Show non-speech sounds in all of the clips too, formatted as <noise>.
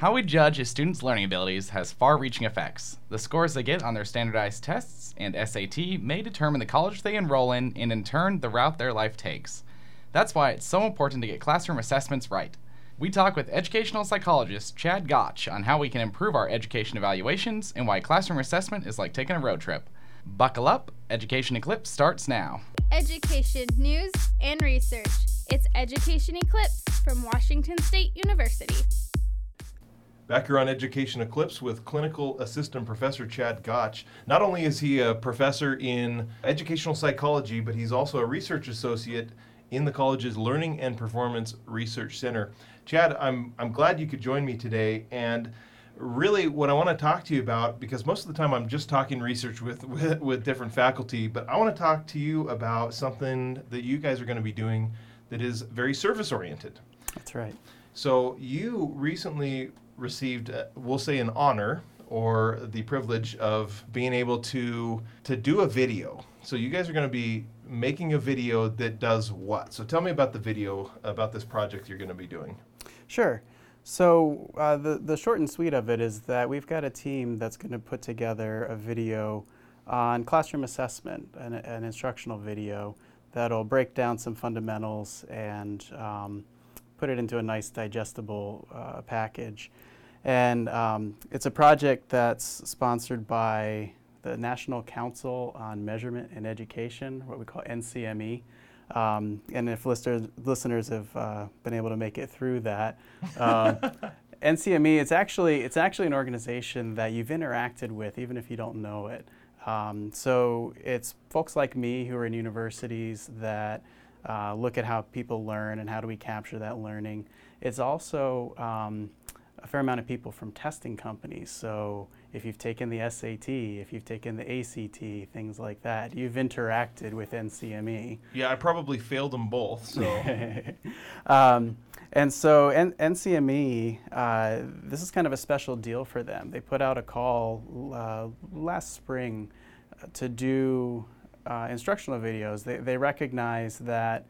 How we judge a student's learning abilities has far reaching effects. The scores they get on their standardized tests and SAT may determine the college they enroll in and, in turn, the route their life takes. That's why it's so important to get classroom assessments right. We talk with educational psychologist Chad Gotch on how we can improve our education evaluations and why classroom assessment is like taking a road trip. Buckle up, Education Eclipse starts now. Education, news, and research. It's Education Eclipse from Washington State University. Back here on Education Eclipse with clinical assistant professor Chad Gotch. Not only is he a professor in educational psychology, but he's also a research associate in the college's Learning and Performance Research Center. Chad, I'm, I'm glad you could join me today. And really, what I want to talk to you about, because most of the time I'm just talking research with, with, with different faculty, but I want to talk to you about something that you guys are going to be doing that is very service oriented. That's right. So you recently received, uh, we'll say, an honor or the privilege of being able to to do a video. So you guys are going to be making a video that does what? So tell me about the video about this project you're going to be doing. Sure. So uh, the the short and sweet of it is that we've got a team that's going to put together a video on classroom assessment, an, an instructional video that'll break down some fundamentals and um, put it into a nice digestible uh, package. And um, it's a project that's sponsored by the National Council on Measurement and Education, what we call NCME. Um, and if listeners, listeners have uh, been able to make it through that, <laughs> um, NCME it's actually it's actually an organization that you've interacted with even if you don't know it. Um, so it's folks like me who are in universities that uh, look at how people learn and how do we capture that learning. It's also um, a fair amount of people from testing companies. So if you've taken the SAT, if you've taken the ACT, things like that, you've interacted with NCME. Yeah, I probably failed them both. So. <laughs> um, and so N- NCME, uh, this is kind of a special deal for them. They put out a call uh, last spring uh, to do uh, instructional videos. They, they recognize that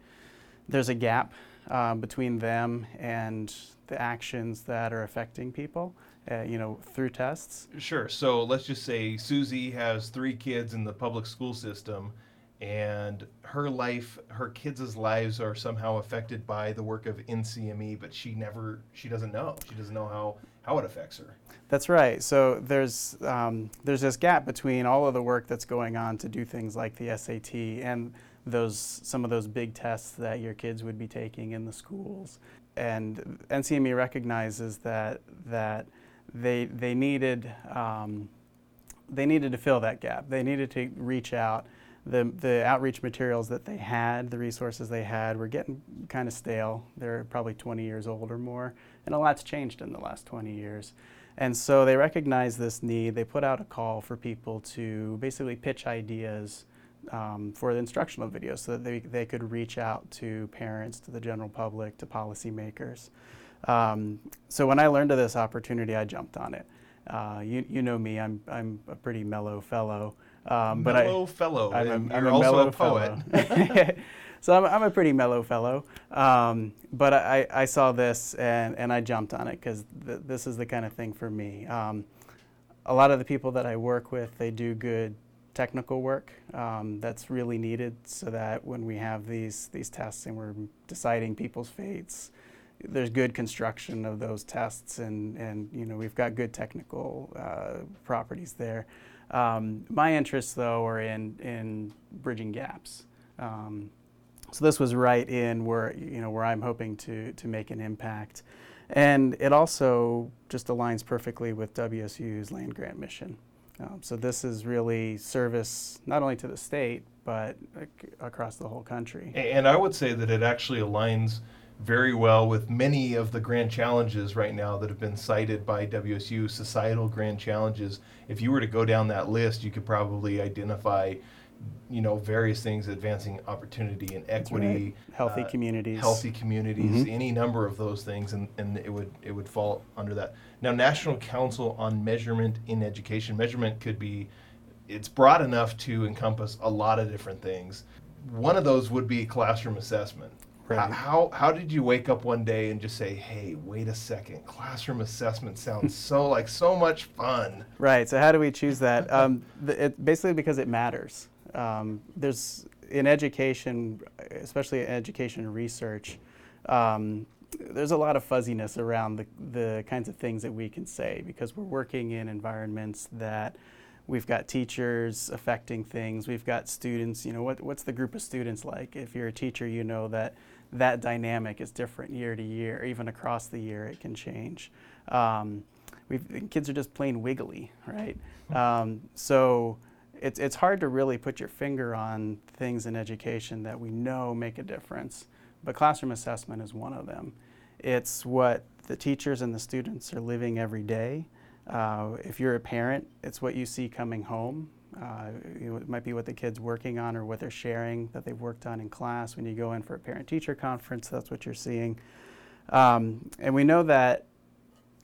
there's a gap um, between them and the actions that are affecting people, uh, you know, through tests. Sure. So let's just say Susie has three kids in the public school system, and her life, her kids' lives are somehow affected by the work of NCME, but she never, she doesn't know. She doesn't know how how it affects her. That's right. So there's um, there's this gap between all of the work that's going on to do things like the SAT and those some of those big tests that your kids would be taking in the schools and NCME recognizes that that they they needed um, they needed to fill that gap. They needed to reach out. The the outreach materials that they had, the resources they had, were getting kind of stale. They're probably 20 years old or more, and a lot's changed in the last 20 years. And so they recognized this need. They put out a call for people to basically pitch ideas um, for the instructional videos so that they, they could reach out to parents, to the general public, to policymakers. Um, so when I learned of this opportunity, I jumped on it. Uh, you, you know me, I'm, I'm a pretty mellow fellow. Um, but mellow I, fellow. I'm a, I'm I'm a mellow a poet. <laughs> so I'm, I'm a pretty mellow fellow. Um, but I, I saw this and, and I jumped on it because th- this is the kind of thing for me. Um, a lot of the people that I work with, they do good technical work um, that's really needed so that when we have these these tests and we're deciding people's fates, there's good construction of those tests and and you know we've got good technical uh, properties there. Um, my interests though are in in bridging gaps. Um, so this was right in where you know where I'm hoping to to make an impact. And it also just aligns perfectly with WSU's land grant mission. Um, so this is really service not only to the state but across the whole country. And I would say that it actually aligns very well with many of the grand challenges right now that have been cited by WSU, societal grand challenges. If you were to go down that list, you could probably identify you know various things advancing opportunity and equity right. healthy uh, communities healthy communities mm-hmm. any number of those things and, and it would it would fall under that now national council on measurement in education measurement could be it's broad enough to encompass a lot of different things one of those would be classroom assessment How, Right. how how did you wake up one day and just say, "Hey, wait a second, classroom assessment sounds <laughs> so like so much fun." Right. So how do we choose that? <laughs> Um, it, basically because it matters. Um, there's in education, especially in education research, um, there's a lot of fuzziness around the, the kinds of things that we can say because we're working in environments that we've got teachers affecting things. We've got students. You know, what, what's the group of students like? If you're a teacher, you know that that dynamic is different year to year, even across the year, it can change. Um, we've, kids are just plain wiggly, right? Um, so it's, it's hard to really put your finger on things in education that we know make a difference, but classroom assessment is one of them. It's what the teachers and the students are living every day. Uh, if you're a parent, it's what you see coming home. Uh, it might be what the kid's working on or what they're sharing that they've worked on in class. When you go in for a parent teacher conference, that's what you're seeing. Um, and we know that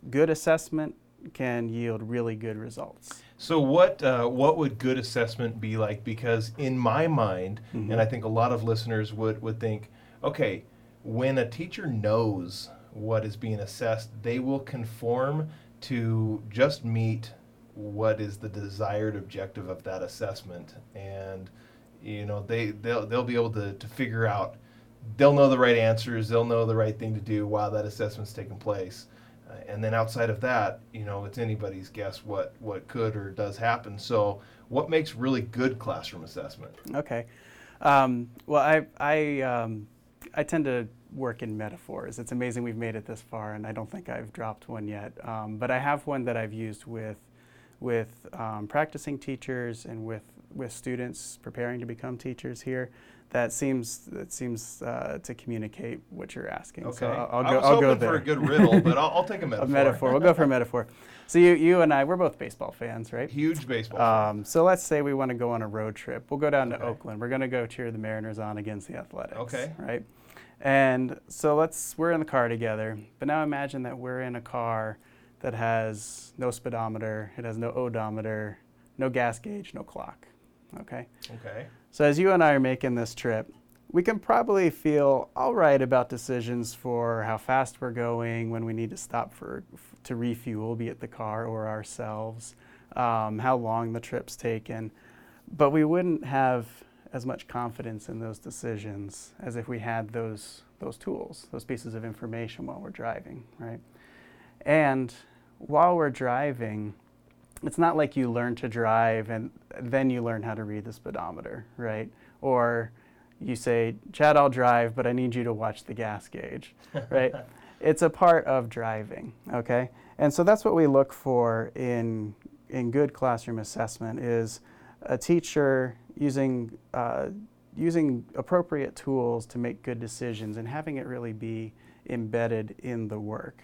good assessment can yield really good results. So what uh, what would good assessment be like? Because in my mind, Mhm. and I think a lot of listeners would would think, okay, when a teacher knows what is being assessed, they will conform to just meet what is the desired objective of that assessment, and you know they they'll they'll be able to to figure out. They'll know the right answers. They'll know the right thing to do while that assessment's taking place. Uh, and then outside of that, you know, it's anybody's guess what what could or does happen. So, what makes really good classroom assessment? Okay. Um, well, I, I, um, I tend to work in metaphors. It's amazing we've made it this far, and I don't think I've dropped one yet. Um, but I have one that I've used with, with um, practicing teachers and with, with students preparing to become teachers here. That seems that seems uh, to communicate what you're asking. Okay, So I'll, I'll I was I'll hoping go there. for a good riddle, but I'll, I'll take a <laughs> metaphor. a metaphor. We'll go for a metaphor. So you, you and I, we're both baseball fans, right? Huge baseball. Um, so let's say we want to go on a road trip. We'll go down to Okay. Oakland. We're going to go cheer the Mariners on against the Athletics. Okay. Right. And so let's we're in the car together. But now imagine that we're in a car that has no speedometer, it has no odometer, no gas gauge, no clock. Okay. Okay. So as you and I are making this trip, we can probably feel all right about decisions for how fast we're going, when we need to stop for to refuel, be it the car or ourselves, um, how long the trip's taken. But we wouldn't have as much confidence in those decisions as if we had those those tools, those pieces of information while we're driving, right? And while we're driving, it's not like you learn to drive and then you learn how to read the speedometer, right? Or you say, Chad, I'll drive, but I need you to watch the gas gauge, <laughs> right? it's a part of driving, okay? And so that's what we look for in, in good classroom assessment is a teacher using, uh, using appropriate tools to make good decisions and having it really be embedded in the work.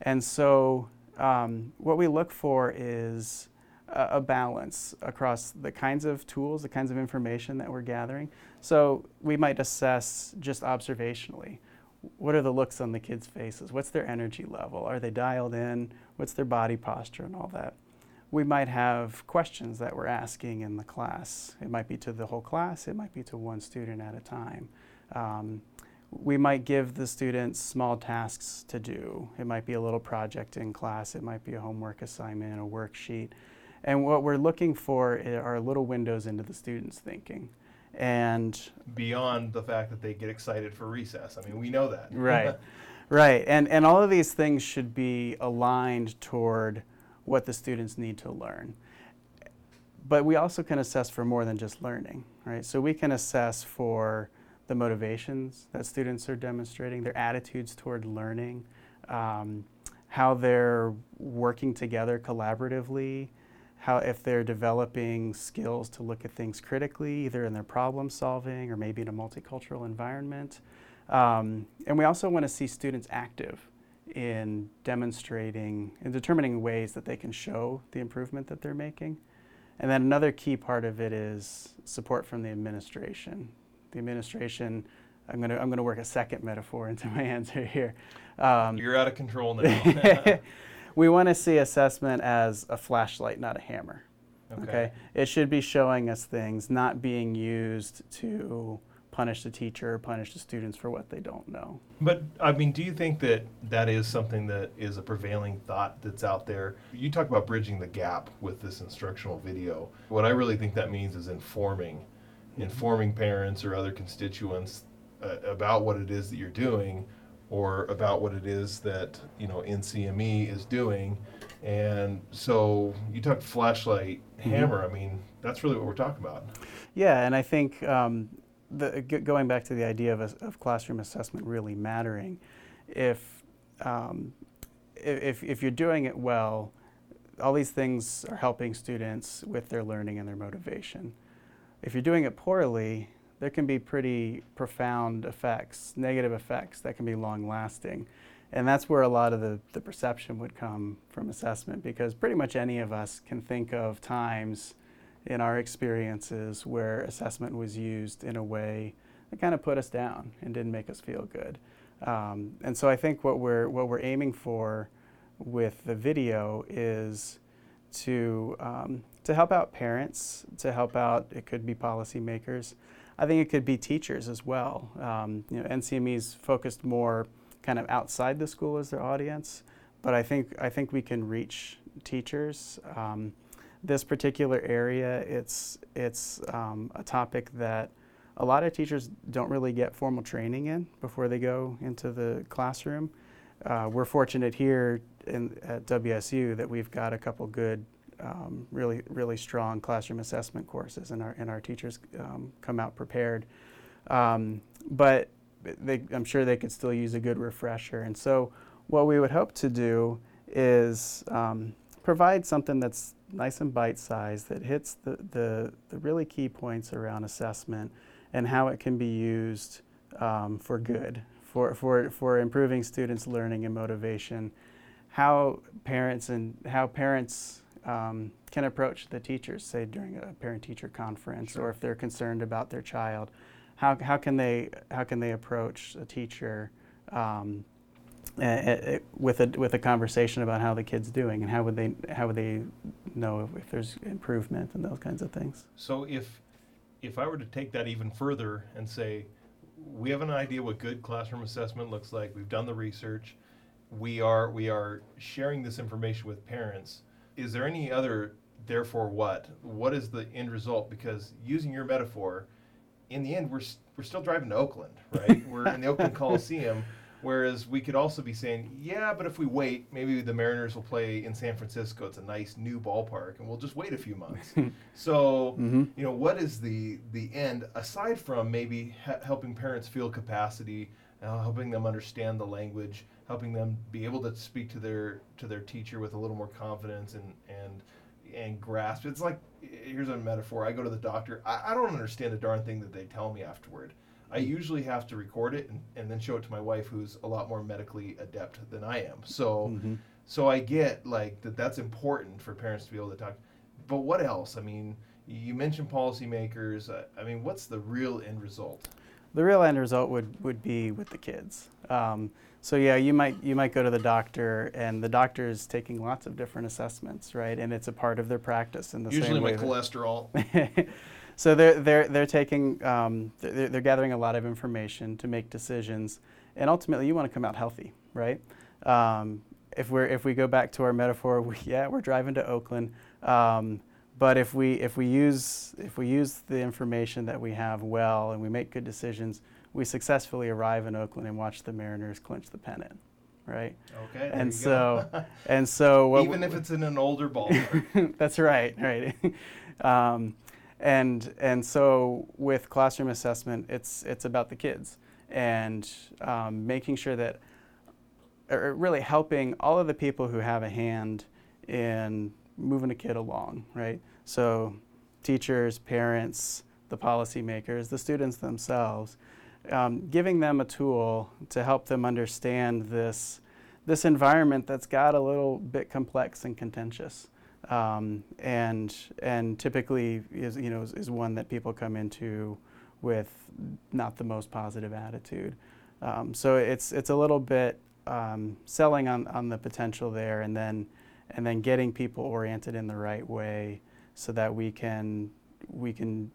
And so um, what we look for is a, a balance across the kinds of tools, the kinds of information that we're gathering. So we might assess just observationally. What are the looks on the kids' faces? What's their energy level? Are they dialed in? What's their body posture and all that? We might have questions that we're asking in the class. It might be to the whole class, it might be to one student at a time. Um, we might give the students small tasks to do. It might be a little project in class, it might be a homework assignment, a worksheet. And what we're looking for are little windows into the students' thinking. And Beyond the fact that they get excited for recess. I mean, we know that. <laughs> right, right. And, and all of these things should be aligned toward what the students need to learn. But we also can assess for more than just learning, right? So we can assess for the motivations that students are demonstrating, their attitudes toward learning, um, how they're working together collaboratively, how if they're developing skills to look at things critically, either in their problem solving or maybe in a multicultural environment. Um, and we also want to see students active in demonstrating and determining ways that they can show the improvement that they're making. And then another key part of it is support from the administration. The administration, I'm going to I'm to work a second metaphor into <laughs> my answer here. Um, You're out of control now. <laughs> <laughs> we want to see assessment as a flashlight, not a hammer. Okay. It should be showing us things, not being used to punish the teacher or punish the students for what they don't know. But I mean, do you think that that is something that is a prevailing thought that's out there? You talk about bridging the gap with this instructional video. What I really think that means is informing, informing parents or other constituents uh, about what it is that you're doing, or about what it is that you know NCME is doing. And so you talk flashlight hammer. I mean, that's really what we're talking about. Yeah, and I think um, the, g- going back to the idea of, a, of classroom assessment really mattering, if, um, if, if you're doing it well, all these things are helping students with their learning and their motivation. If you're doing it poorly, there can be pretty profound effects, negative effects that can be long lasting. And that's where a lot of the, the perception would come from assessment because pretty much any of us can think of times in our experiences where assessment was used in a way that kind of put us down and didn't make us feel good. Um, and so I think what we're what we're aiming for with the video is to um, to help out parents, to help out it could be policymakers. I think it could be teachers as well. Um, you know, NCME's focused more kind of outside the school as their audience, but I think I think we can reach teachers. Um, this particular area, it's it's um, a topic that a lot of teachers don't really get formal training in before they go into the classroom. Uh, we're fortunate here in, at WSU that we've got a couple good, um, really really strong classroom assessment courses, and our and our teachers um, come out prepared. Um, but they, I'm sure they could still use a good refresher. And so, what we would hope to do is um, provide something that's nice and bite sized that hits the, the, the, really key points around assessment and how it can be used um, for good, for, for, for improving students' learning and motivation, how parents and how parents um, can approach the teachers, say during a parent-teacher conference, Sure. or if they're concerned about their child, how, how can they how can they approach a teacher um, a- a- a- with a with a conversation about how the kid's doing and how would they how would they know if, if there's improvement and those kinds of things. So if if I were to take that even further and say we have an idea what good classroom assessment looks like, we've done the research, we are we are sharing this information with parents. Is there any other therefore what? What is the end result? Because using your metaphor, in the end we're we're still driving to Oakland, right? <laughs> we're in the Oakland Coliseum. Whereas we could also be saying, yeah, but if we wait, maybe the Mariners will play in San Francisco. It's a nice new ballpark, and we'll just wait a few months. <laughs> so, Mhm. you know, what is the the end aside from maybe ha- helping parents feel capacity, uh, helping them understand the language, helping them be able to speak to their to their teacher with a little more confidence and and and grasp. It's like here's a metaphor. I go to the doctor. I, I don't understand a darn thing that they tell me afterward. I usually have to record it and, and then show it to my wife, who's a lot more medically adept than I am. So, Mhm. so I get like that. That's important for parents to be able to talk. But what else? I mean, you mentioned policymakers. I, I mean, what's the real end result? The real end result would, would be with the kids. Um, so yeah, you might you might go to the doctor, and the doctor is taking lots of different assessments, right? And it's a part of their practice in the Usually same my way. that- cholesterol. <laughs> so they're they're they're taking um, they're, they're gathering a lot of information to make decisions, and ultimately you want to come out healthy, right? Um, if we're if we go back to our metaphor, we, <laughs> yeah, we're driving to Oakland, um, but if we if we use if we use the information that we have well and we make good decisions, we successfully arrive in Oakland and watch the Mariners clinch the pennant, right? Okay. <laughs> And so and so even if it's in an older ballpark. <laughs> That's right, right. <laughs> um, and and so with classroom assessment, it's it's about the kids and um, making sure that, or really helping all of the people who have a hand in moving a kid along, right? So teachers, parents, the policymakers, the students themselves, um, giving them a tool to help them understand this this environment that's got a little bit complex and contentious, um, and and typically is you know is, is one that people come into with not the most positive attitude. Um, so it's it's a little bit um, selling on, on the potential there, and then and then getting people oriented in the right way, so that we can we can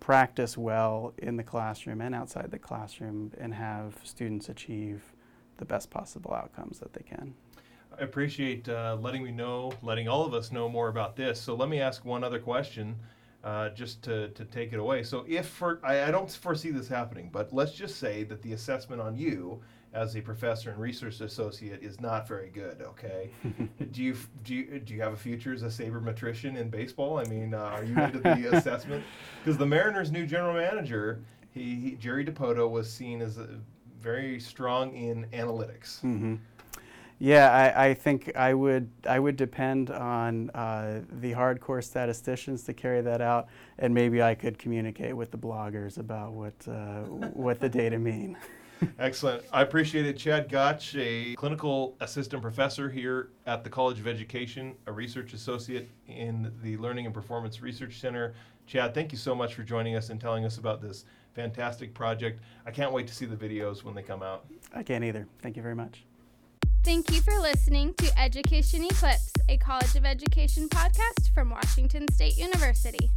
practice well in the classroom and outside the classroom and have students achieve the best possible outcomes that they can. I appreciate uh, letting me know, letting all of us know more about this. So let me ask one other question, uh, just to, to take it away. So if for I, I don't foresee this happening, but let's just say that the assessment on you as a professor and research associate is not very good. Okay, <laughs> do you do you do you have a future as a sabermetrician in baseball? I mean, uh, are you into the <laughs> assessment? Because the Mariners' new general manager, he, he Jerry Dipoto, was seen as a, very strong in analytics. Mm-hmm. Yeah, I, I, think I would I would depend on uh, the hardcore statisticians to carry that out, and maybe I could communicate with the bloggers about what uh, what the data <laughs> mean. Excellent. I appreciate it. Chad Gotch, a clinical assistant professor here at the College of Education, a research associate in the Learning and Performance Research Center. Chad, thank you so much for joining us and telling us about this fantastic project. I can't wait to see the videos when they come out. I can't either. Thank you very much. Thank you for listening to Education Eclipse, a College of Education podcast from Washington State University.